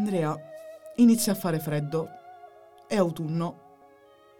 Andrea, inizia a fare freddo. È autunno.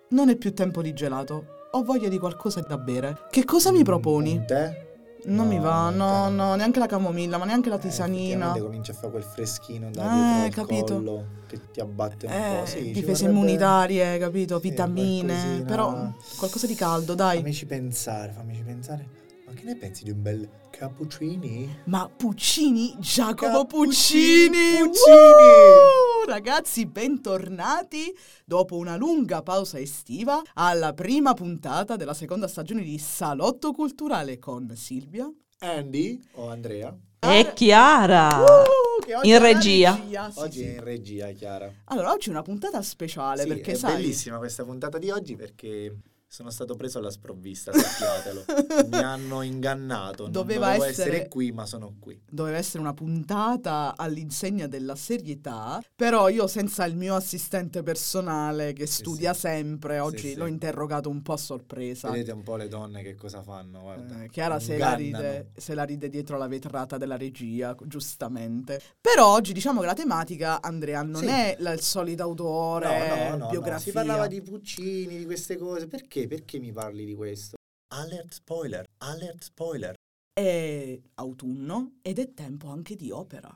Non è più tempo di gelato. Ho voglia di qualcosa da bere. Che cosa mi proponi? Un tè? Non mi No, va, no, no, te- no, neanche la camomilla, ma neanche la Eh, tisanina. effettivamente comincia a fare quel freschino da Eh, capito. collo che ti abbatte un Eh, po'. Sì, difese vorrebbe- immunitarie, capito? Sì, Vitamine. Però qualcosa di caldo, dai. Fammici pensare, fammici pensare. Ma che ne pensi di un bel cappuccini? Ma Puccini, Giacomo Puccini! Puccini! Ragazzi, bentornati dopo una lunga pausa estiva alla prima puntata della seconda stagione di Salotto Culturale con Silvia. Andy o Andrea? E Chiara! Uh, In la regia. sì, Oggi sì. è in regia, Chiara. Allora, oggi è una puntata speciale Sì, perché è sai... bellissima questa puntata di oggi perché sono stato preso alla sprovvista, sappiatelo. Mi hanno ingannato. Non Doveva dovevo essere- essere qui, ma sono qui. doveva essere una puntata all'insegna della serietà, però io senza il mio assistente personale che studia sì. sempre, oggi sì. l'ho interrogato un po' a sorpresa. Vedete un po' le donne che cosa fanno, guarda. Eh, Chiara se la, ride, se la ride dietro la vetrata della regia, giustamente. Però oggi diciamo che la tematica, Andrea, non Sì. è la- il solito autore, No, no, no, biografia. no, si parlava di Puccini, di queste cose. Perché? Perché mi parli di questo? Alert spoiler, alert spoiler. È autunno ed è tempo anche di opera.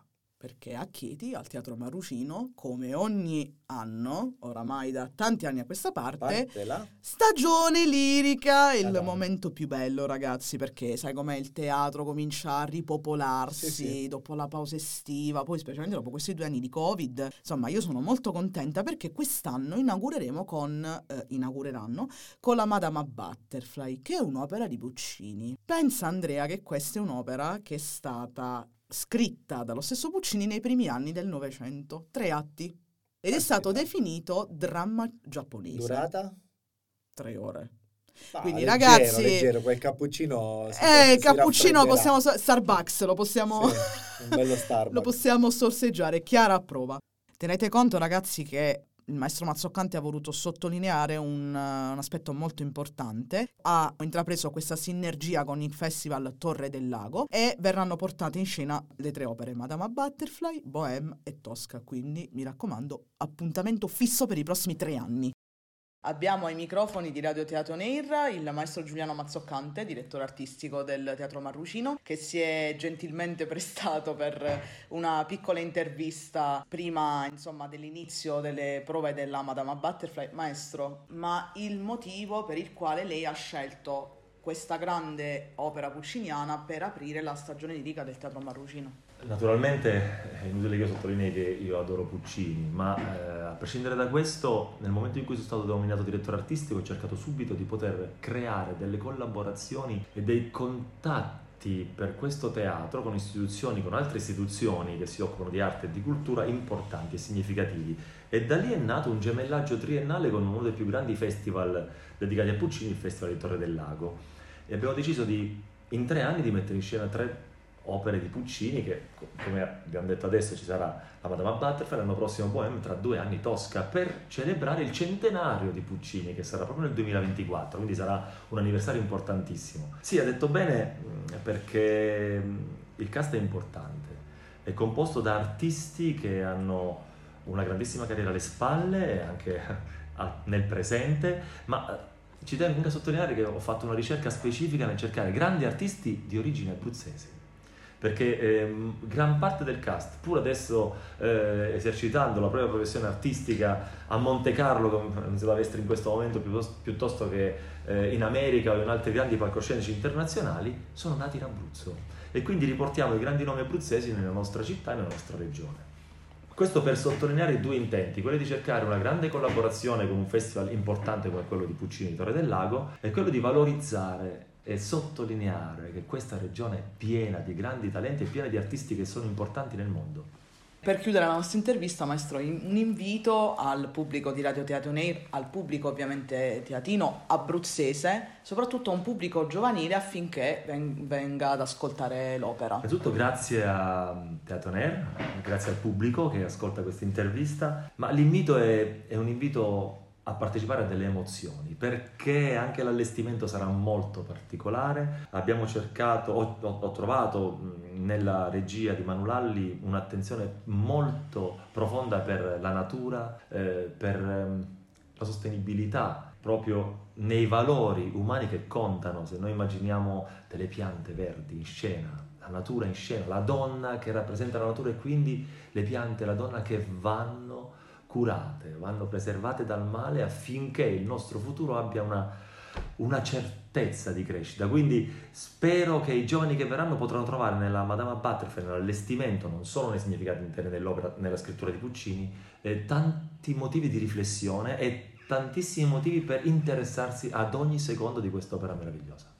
Perché a Chieti, al Teatro Marrucino, come ogni anno, oramai da tanti anni a questa parte, Parte là. Stagione lirica, il Madonna. momento più bello, ragazzi, perché sai com'è il teatro comincia a ripopolarsi Sì, sì. dopo la pausa estiva, poi specialmente dopo questi due anni di Covid. Insomma, io sono molto contenta perché quest'anno inaugureremo con eh, inaugureranno con la Madama Butterfly, che è un'opera di Puccini. Pensa Andrea che questa è un'opera che è stata scritta dallo stesso Puccini nei primi anni del Novecento, tre atti. Ed è stato definito dramma giapponese. Durata? Tre ore. Ah, Quindi, leggero, ragazzi- leggero, quel cappuccino. si- Eh, si cappuccino possiamo... Starbucks lo possiamo... Sì, un bello Starbucks. lo possiamo sorseggiare. Chiara approva. Tenete conto, ragazzi, che il maestro Mazzoccante ha voluto sottolineare un, eh, un aspetto molto importante. Ha intrapreso questa sinergia con il Festival Torre del Lago e verranno portate in scena le tre opere Madama Butterfly, Bohème e Tosca. Quindi, mi raccomando, appuntamento fisso per i prossimi tre anni. Abbiamo ai microfoni di Radio Teatro Neir il maestro Giuliano Mazzoccante, direttore artistico del Teatro Marrucino, che si è gentilmente prestato per una piccola intervista prima, insomma, dell'inizio delle prove della Madama Butterfly. Maestro, ma il motivo per il quale lei ha scelto questa grande opera pucciniana per aprire la stagione lirica del Teatro Marrucino? Naturalmente è inutile che io sottolinei che io adoro Puccini, ma eh, a prescindere da questo, nel momento in cui sono stato nominato direttore artistico, ho cercato subito di poter creare delle collaborazioni e dei contatti per questo teatro con istituzioni, con altre istituzioni che si occupano di arte e di cultura importanti e significativi. E da lì è nato un gemellaggio triennale con uno dei più grandi festival dedicati a Puccini, il Festival di Torre del Lago. E abbiamo deciso di, in tre anni di mettere in scena tre opere di Puccini che, co- come abbiamo detto adesso, ci sarà la Madama Butterfly, l'anno prossimo Bohème, tra due anni Tosca, per celebrare il centenario di Puccini, che sarà proprio nel 2024, quindi sarà un anniversario importantissimo. Sì, ha detto bene mh, perché mh, il cast è importante, è composto da artisti che hanno una grandissima carriera alle spalle anche nel presente, ma eh, ci tengo anche a sottolineare che ho fatto una ricerca specifica nel cercare grandi artisti di origine abruzzese. Perché ehm, gran parte del cast, pur adesso eh, esercitando la propria professione artistica a Monte Carlo, come in Silvestri in questo momento, piuttosto, piuttosto che eh, in America o in altri grandi palcoscenici internazionali, sono nati in Abruzzo. E quindi riportiamo i grandi nomi abruzzesi nella nostra città e nella nostra regione. Questo per sottolineare due intenti, quello di cercare una grande collaborazione con un festival importante come quello di Puccini di Torre del Lago e quello di valorizzare e sottolineare che questa regione è piena di grandi talenti e piena di artisti che sono importanti nel mondo. Per chiudere la nostra intervista, maestro, un invito al pubblico di Radio Teatro Neir, al pubblico ovviamente teatino abruzzese, soprattutto a un pubblico giovanile affinché ven- venga ad ascoltare l'opera. Innanzitutto grazie a Teatro Ner, grazie al pubblico che ascolta questa intervista, ma l'invito è, è un invito a partecipare a delle emozioni, perché anche l'allestimento sarà molto particolare. Abbiamo cercato, ho, ho- trovato nella regia di Manulalli un'attenzione molto profonda per la natura, eh, per la sostenibilità proprio nei valori umani che contano. Se noi immaginiamo delle piante verdi in scena, la natura in scena, la donna che rappresenta la natura e quindi le piante, la donna che vanno curate, vanno preservate dal male affinché il nostro futuro abbia una, una certezza di crescita. Quindi spero che i giovani che verranno potranno trovare nella Madama Butterfly, nell'allestimento, non solo nei significati interi dell'opera, nella scrittura di Puccini, eh, tanti motivi di riflessione e tantissimi motivi per interessarsi ad ogni secondo di quest'opera meravigliosa.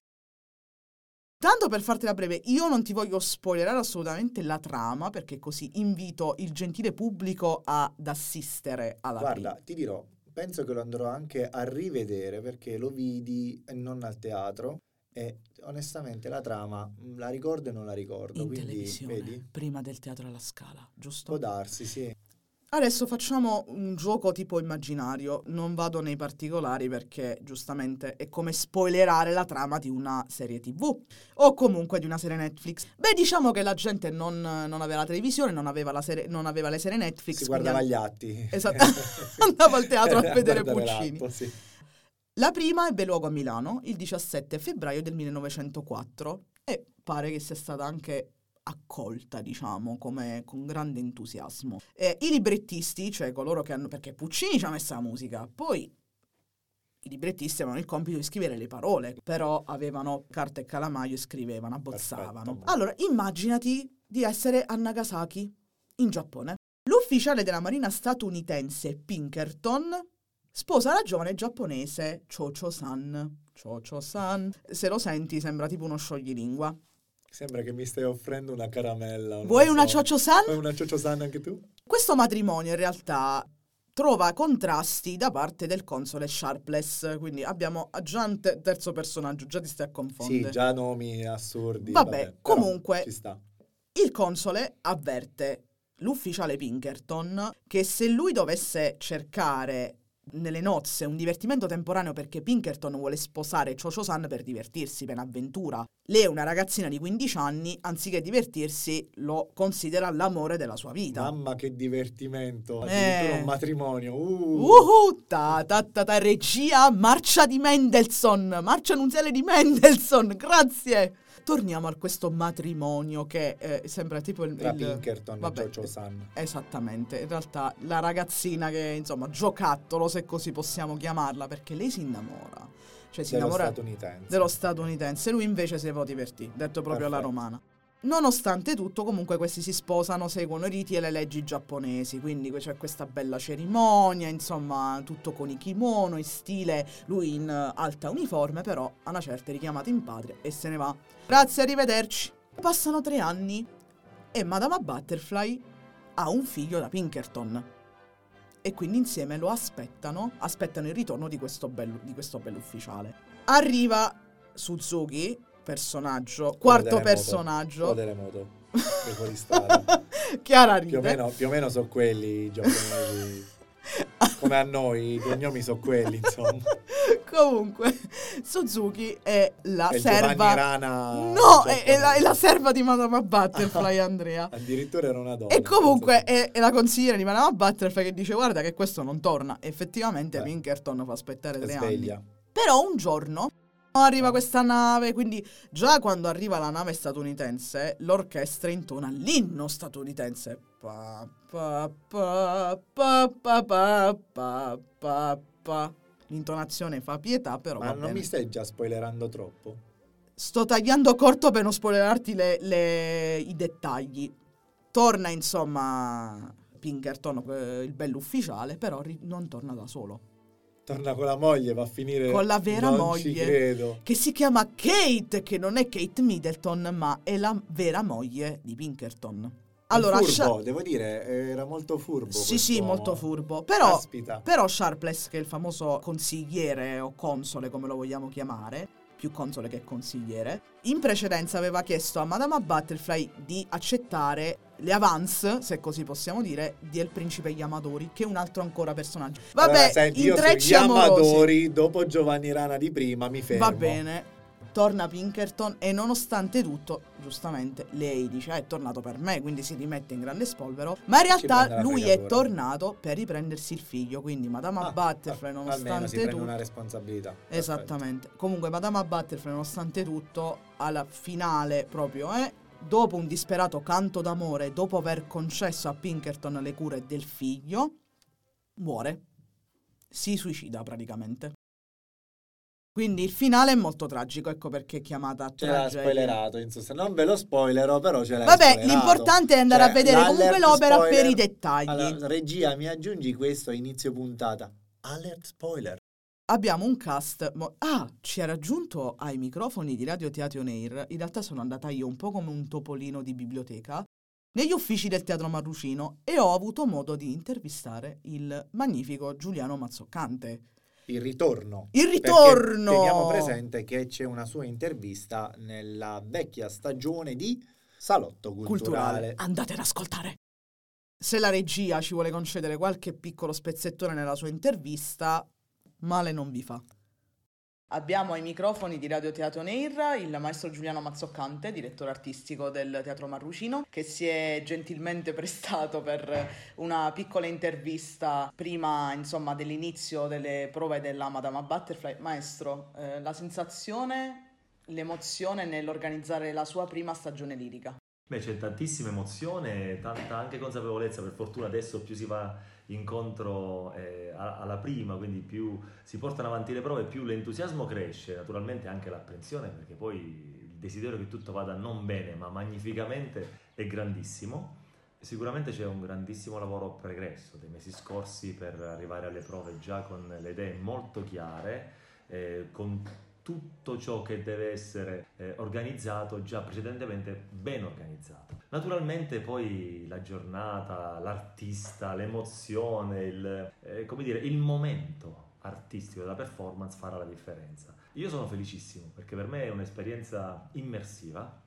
Tanto per fartela breve, io non ti voglio spoilerare assolutamente la trama, perché così invito il gentile pubblico ad assistere alla Guarda, prima. ti dirò, penso che lo andrò anche a rivedere perché lo vidi e non al teatro e onestamente la trama mm, la ricordo e non la ricordo, In quindi televisione, vedi? prima del teatro alla scala, giusto? Può darsi, sì. Adesso facciamo un gioco tipo immaginario, non vado nei particolari perché giustamente è come spoilerare la trama di una serie tv o comunque di una serie Netflix. Beh, diciamo che la gente non, non aveva la televisione, non aveva, la serie, non aveva le serie Netflix. Si guardava gli atti. Esatto. Andava al teatro a Era vedere Puccini. sì. La prima ebbe luogo a Milano il 17 febbraio del 1904 e pare che sia stata anche accolta, diciamo, come con grande entusiasmo. E I librettisti, cioè coloro che hanno... perché Puccini ci ha messo la musica, poi i librettisti avevano il compito di scrivere le parole, però avevano carta e calamaio e scrivevano, abbozzavano. Perfetto. Allora, immaginati di essere a Nagasaki, in Giappone. L'ufficiale della marina statunitense Pinkerton sposa la giovane giapponese Chocho-san. Chocho-san. Se lo senti sembra tipo uno scioglilingua. Sembra che mi stai offrendo una caramella. Vuoi lo una so. Chocho-san? Vuoi una Chocho-san anche tu? Questo matrimonio in realtà trova contrasti da parte del console Sharpless, quindi abbiamo già un te- terzo personaggio, già ti stai a confondere. Sì, già nomi assurdi. Vabbè, però comunque- Ci sta. Il console avverte l'ufficiale Pinkerton che se lui dovesse cercare nelle nozze un divertimento temporaneo perché Pinkerton vuole sposare Chocho-san per divertirsi, per avventura. Lei è una ragazzina di 15 anni, anziché divertirsi lo considera l'amore della sua vita. Mamma che divertimento. Eh. Addirittura un matrimonio. Uh. Uhu, ta, ta, ta, ta, regia, marcia di Mendelssohn, marcia nunziale di Mendelssohn, grazie. Torniamo a questo matrimonio che eh, sembra tipo il... Tra il- Pinkerton vabbè, e Chocho-san. Esattamente, in realtà la ragazzina che, insomma, giocattolo, se così possiamo chiamarla, perché lei si innamora. Cioè si Dello innamora statunitense. dello statunitense, lui invece si può divertire, detto proprio alla Perfetto. romana. Nonostante tutto, comunque questi si sposano, seguono i riti e le leggi giapponesi, quindi c'è questa bella cerimonia, insomma, tutto con i kimono, in stile, lui in alta uniforme, però a una certa è richiamato in patria e se ne va. Grazie, arrivederci. Passano tre anni e Madama Butterfly ha un figlio da Pinkerton. E quindi insieme lo aspettano, aspettano il ritorno di questo bello, di questo bell'ufficiale. Arriva Suzuki, personaggio, quarto personaggio. O. Dei fuoristrada. Chiara ride. più, o meno, più o meno sono quelli i giapponesi. Come a noi, i cognomi sono quelli, insomma. Comunque, Suzuki è la È serva. Rana No, è, è la, è la serva di Madama Butterfly, Andrea. Addirittura era una donna. E comunque è, la consigliera di Madama Butterfly che dice: Guarda, che questo non torna. Effettivamente, Beh. Pinkerton fa aspettare tre sveglia. anni. Però un giorno arriva questa nave, quindi già quando arriva la nave statunitense, l'orchestra intona l'inno statunitense. Pa, pa, pa, pa, pa, pa, pa, pa, pa. L'intonazione fa pietà, però Ma non bene. mi stai già spoilerando troppo? Sto tagliando corto per non spoilerarti le- le- i dettagli. Torna insomma Pinkerton, eh, il bell'ufficiale, però ri- non torna da solo. Torna con la moglie, va a finire... Con la vera moglie. Che si chiama Kate, che non è Kate Middleton, ma è la vera moglie di Pinkerton. Allora, furbo, Sha- devo dire, era molto furbo. sì, sì, molto furbo. Però, però Sharpless, che è il famoso consigliere o console, come lo vogliamo chiamare, più console che consigliere, in precedenza aveva chiesto a Madama Butterfly di accettare le avance, se così possiamo dire, del principe Yamadori, che è un altro ancora personaggio. Vabbè, Allora, senti, io intrecci amorosi. amatori, dopo Giovanni Rana di prima, mi fermo. Va bene. torna Pinkerton e nonostante tutto, giustamente, lei dice "Ah, è tornato per me, quindi si rimette in grande spolvero, ma in prende realtà lui è tornato per riprendersi il figlio, quindi Madama Ah, Butterfly ah, almeno nonostante si prende tutto una responsabilità. Perfetto. Esattamente. Comunque Madama Butterfly nonostante tutto alla finale proprio eh dopo un disperato canto d'amore, dopo aver concesso a Pinkerton le cure del figlio, muore. Si suicida praticamente. Quindi il finale è molto tragico, ecco perché è chiamata Ce l'ha tragedia. spoilerato in sostanza. Non ve lo spoilerò, però ce l'ha Vabbè, spoilerato. l'importante è andare Cioè, a vedere comunque l'opera per spoiler- i dettagli. Allora, regia, mi aggiungi questo a inizio puntata. Alert spoiler. Abbiamo un cast. mo- ah, ci ha raggiunto ai microfoni di Radio Teatro On Air. In realtà sono andata io un po' come un topolino di biblioteca negli uffici del Teatro Marrucino e ho avuto modo di intervistare il magnifico Giuliano Mazzoccante. Il ritorno. Il Perché ritorno! Teniamo presente che c'è una sua intervista nella vecchia stagione di Salotto Culturale. culturale. Andate ad ascoltare. Se la regia ci vuole concedere qualche piccolo spezzettone nella sua intervista, male non vi fa. Abbiamo ai microfoni di Radio Teatro Neir il maestro Giuliano Mazzoccante, direttore artistico del Teatro Marrucino, che si è gentilmente prestato per una piccola intervista prima, insomma, dell'inizio delle prove della Madama Butterfly. Maestro, eh, la sensazione, l'emozione nell'organizzare la sua prima stagione lirica. Beh, c'è tantissima emozione, tanta anche consapevolezza, per fortuna adesso più si va incontro eh, alla prima, quindi più si portano avanti le prove, più l'entusiasmo cresce, naturalmente anche l'apprensione, perché poi il desiderio che tutto vada non bene, ma magnificamente è grandissimo. Sicuramente c'è un grandissimo lavoro pregresso dei mesi scorsi per arrivare alle prove già con le idee molto chiare, eh, con tutto ciò che deve essere eh, organizzato già precedentemente ben organizzato. Naturalmente poi la giornata, l'artista, l'emozione, il, eh, dire, il momento artistico della performance farà la differenza. Io sono felicissimo perché per me è un'esperienza immersiva,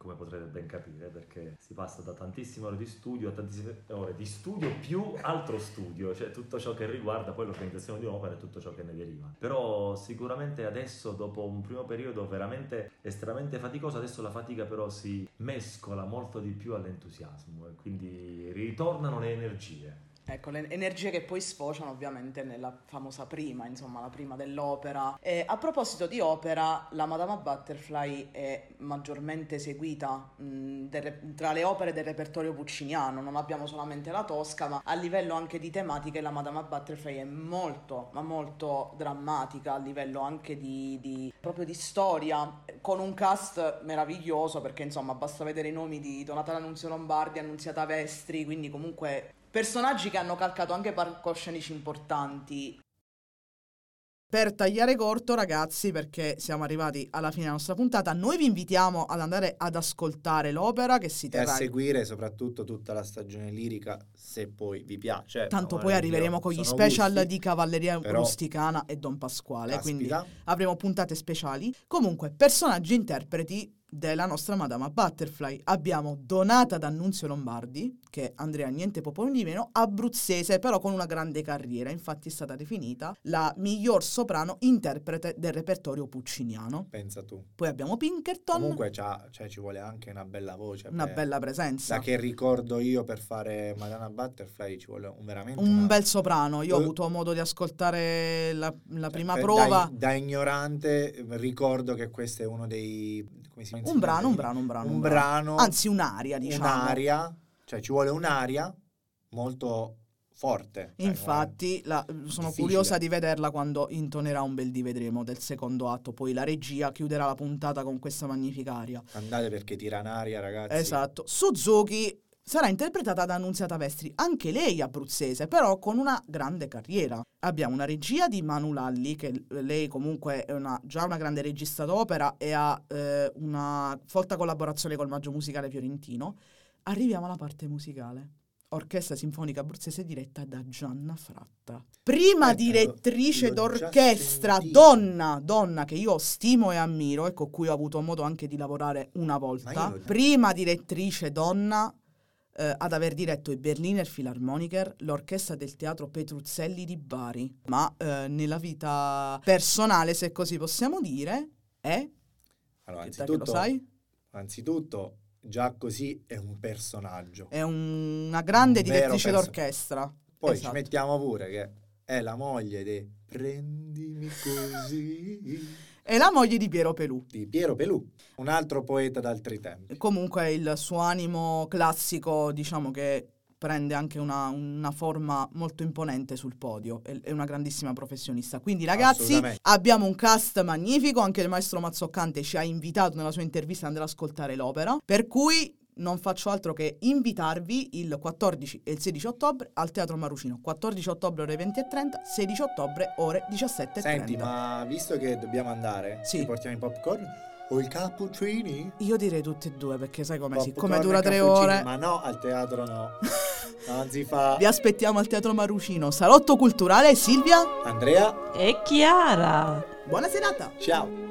come potrete ben capire, perché si passa da tantissime ore di studio a tantissime ore di studio più altro studio, cioè tutto ciò che riguarda poi l'organizzazione di un'opera e tutto ciò che ne deriva. Però sicuramente adesso, dopo un primo periodo veramente estremamente faticoso, adesso la fatica però si mescola molto di più all'entusiasmo e quindi ritornano le energie. Ecco, le energie che poi sfociano ovviamente nella famosa prima, insomma, la prima dell'opera. E a proposito di opera, la Madama Butterfly è maggiormente seguita mh, del tra le opere del repertorio pucciniano. Non abbiamo solamente la Tosca, ma a livello anche di tematiche la Madama Butterfly è molto, ma molto drammatica a livello anche di, di- proprio di storia, con un cast meraviglioso perché insomma basta vedere i nomi di Donatella Annunzio Lombardi, Annunziata Vestri, quindi comunque personaggi che hanno calcato anche palcoscenici importanti. Per tagliare corto, ragazzi, perché siamo arrivati alla fine della nostra puntata, noi vi invitiamo ad andare ad ascoltare l'opera che si E a terrà. seguire soprattutto tutta la stagione lirica, se poi vi piace. Tanto No, poi eh, arriveremo con gli special gusti, di Cavalleria però- Rusticana e Don Pasquale, quindi caspita. avremo puntate speciali. Comunque, personaggi interpreti della nostra Madama Butterfly. Abbiamo Donata d'Annunzio Lombardi, che Andrea niente po' di meno, abruzzese però con una grande carriera, infatti è stata definita la miglior soprano interprete del repertorio pucciniano. Pensa tu. Poi abbiamo Pinkerton, Comunque cioè, ci vuole anche una bella voce. una per- bella presenza. Da che ricordo io per fare Madonna Butterfly ci vuole un, veramente Un una- bel soprano, io ho Eh. avuto modo di ascoltare la, la cioè, prima per- prova. Da, da ignorante eh, ricordo che questo è uno dei... Come si Un brano, un brano, un brano. Un un brano, Anzi, un'aria, diciamo. un'aria, cioè ci vuole un'aria molto forte. Cioè, Infatti, la- sono Difficile. curiosa di vederla quando intonerà un bel di vedremo del secondo atto. Poi la regia chiuderà la puntata con questa magnifica aria. Andate perché tira un'aria, ragazzi. Esatto. Suzuki sarà interpretata da Annunziata Vestri, anche lei abruzzese, però con una grande carriera. Abbiamo una regia di Manu Lalli, che lei comunque è una- già una grande regista d'opera e ha eh, una folta collaborazione col Maggio Musicale Fiorentino. Arriviamo alla parte musicale. Orchestra Sinfonica Abruzzese diretta da Gianna Fratta. Prima Aspetta, direttrice l'ho d'orchestra, donna, donna che io stimo e ammiro e con cui ho avuto modo anche di lavorare una volta. Prima direttrice donna eh, ad aver diretto i Berliner Philharmoniker, l'orchestra del teatro Petruzzelli di Bari. Ma eh, nella vita personale, se così possiamo dire, è Allora, che lo anzitutto, sai? anzitutto, già così è un personaggio. È un- una grande Un direttrice d'orchestra. Poi esatto. ci mettiamo pure che è la moglie di Prendimi così È la moglie di Piero Pelù. di Piero Pelù, un altro poeta d'altri tempi. Comunque il suo animo classico, diciamo che prende anche una, una forma molto imponente sul podio, è, è una grandissima professionista. Quindi ragazzi abbiamo un cast magnifico, anche il maestro Mazzoccante ci ha invitato nella sua intervista ad andare ad ascoltare l'opera, per cui non faccio altro che invitarvi il 14 e il 16 ottobre al Teatro Marucino, 14 ottobre ore 20.30, 16 ottobre ore 17.30. Senti, ma visto che dobbiamo andare, Sì. portiamo i popcorn o i cappuccini? Io direi tutte e due perché sai come Popcorn siccome e dura tre cappuccini, ore. Ma no, al teatro no. Non si fa. Vi aspettiamo al Teatro Marucino, Salotto Culturale, Silvia. Andrea, E Chiara! Buona serata! ciao.